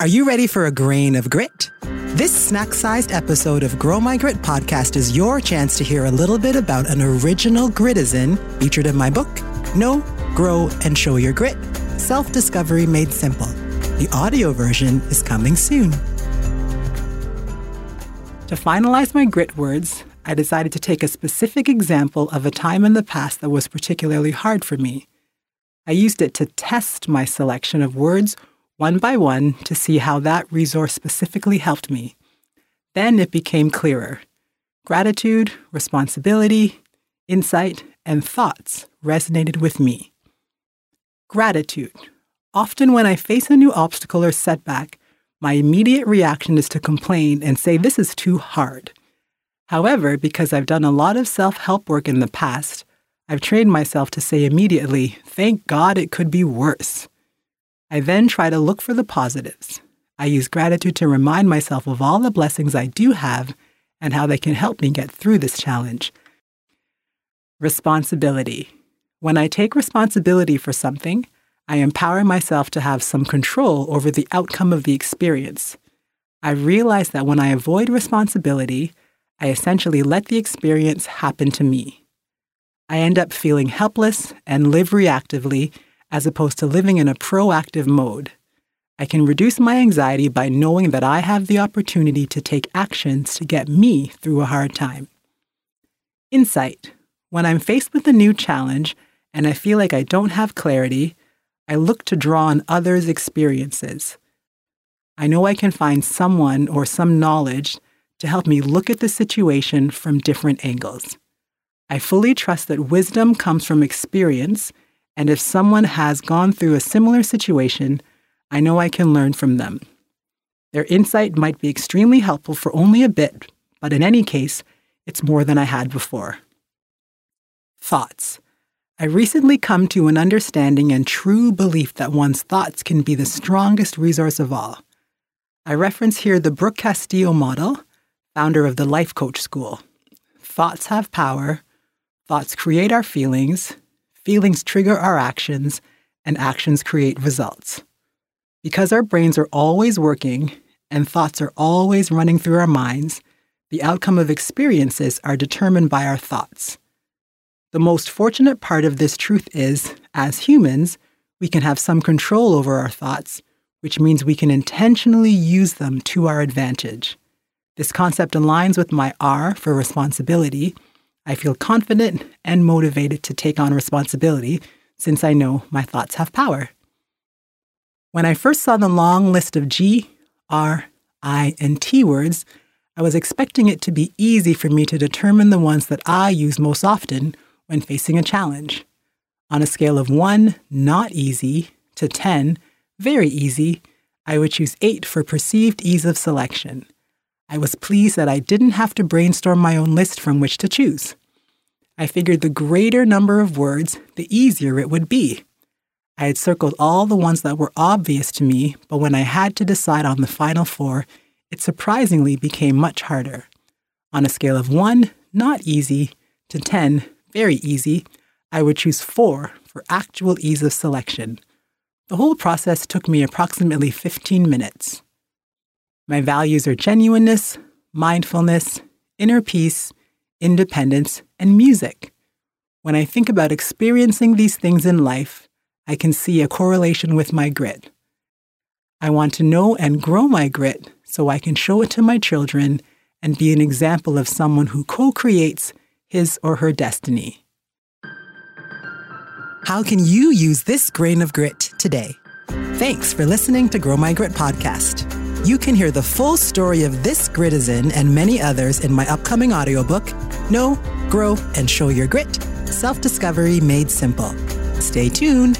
Are you ready for a grain of grit? This snack sized episode of Grow My Grit podcast is your chance to hear a little bit about an original gritizen featured in my book, Know, Grow, and Show Your Grit Self Discovery Made Simple. The audio version is coming soon. To finalize my grit words, I decided to take a specific example of a time in the past that was particularly hard for me. I used it to test my selection of words one by one to see how that resource specifically helped me. Then it became clearer. Gratitude, responsibility, insight, and thoughts resonated with me. Gratitude. Often, when I face a new obstacle or setback, my immediate reaction is to complain and say this is too hard. However, because I've done a lot of self help work in the past, I've trained myself to say immediately, thank God it could be worse. I then try to look for the positives. I use gratitude to remind myself of all the blessings I do have and how they can help me get through this challenge. Responsibility. When I take responsibility for something, I empower myself to have some control over the outcome of the experience. I realize that when I avoid responsibility, I essentially let the experience happen to me. I end up feeling helpless and live reactively as opposed to living in a proactive mode. I can reduce my anxiety by knowing that I have the opportunity to take actions to get me through a hard time. Insight. When I'm faced with a new challenge and I feel like I don't have clarity, I look to draw on others' experiences. I know I can find someone or some knowledge to help me look at the situation from different angles. I fully trust that wisdom comes from experience and if someone has gone through a similar situation, I know I can learn from them. Their insight might be extremely helpful for only a bit, but in any case, it's more than I had before. Thoughts. I recently come to an understanding and true belief that one's thoughts can be the strongest resource of all. I reference here the Brooke Castillo model, founder of the Life Coach School. Thoughts have power, thoughts create our feelings, Feelings trigger our actions, and actions create results. Because our brains are always working and thoughts are always running through our minds, the outcome of experiences are determined by our thoughts. The most fortunate part of this truth is, as humans, we can have some control over our thoughts, which means we can intentionally use them to our advantage. This concept aligns with my R for responsibility I feel confident and motivated to take on responsibility since I know my thoughts have power. When I first saw the long list of G, R, I, and T words, I was expecting it to be easy for me to determine the ones that I use most often when facing a challenge. On a scale of 1, not easy, to 10, very easy, I would choose 8 for perceived ease of selection. I was pleased that I didn't have to brainstorm my own list from which to choose. I figured the greater number of words, the easier it would be. I had circled all the ones that were obvious to me, but when I had to decide on the final four, it surprisingly became much harder. On a scale of 1, not easy, to 10, very easy, I would choose 4 for actual ease of selection. The whole process took me approximately 15 minutes. My values are genuineness, mindfulness, inner peace, independence, and music. When I think about experiencing these things in life, I can see a correlation with my grit. I want to know and grow my grit so I can show it to my children and be an example of someone who co creates his or her destiny. How can you use this grain of grit today? Thanks for listening to Grow My Grit podcast. You can hear the full story of this gritizen and many others in my upcoming audiobook, Know, Grow, and Show Your Grit Self Discovery Made Simple. Stay tuned.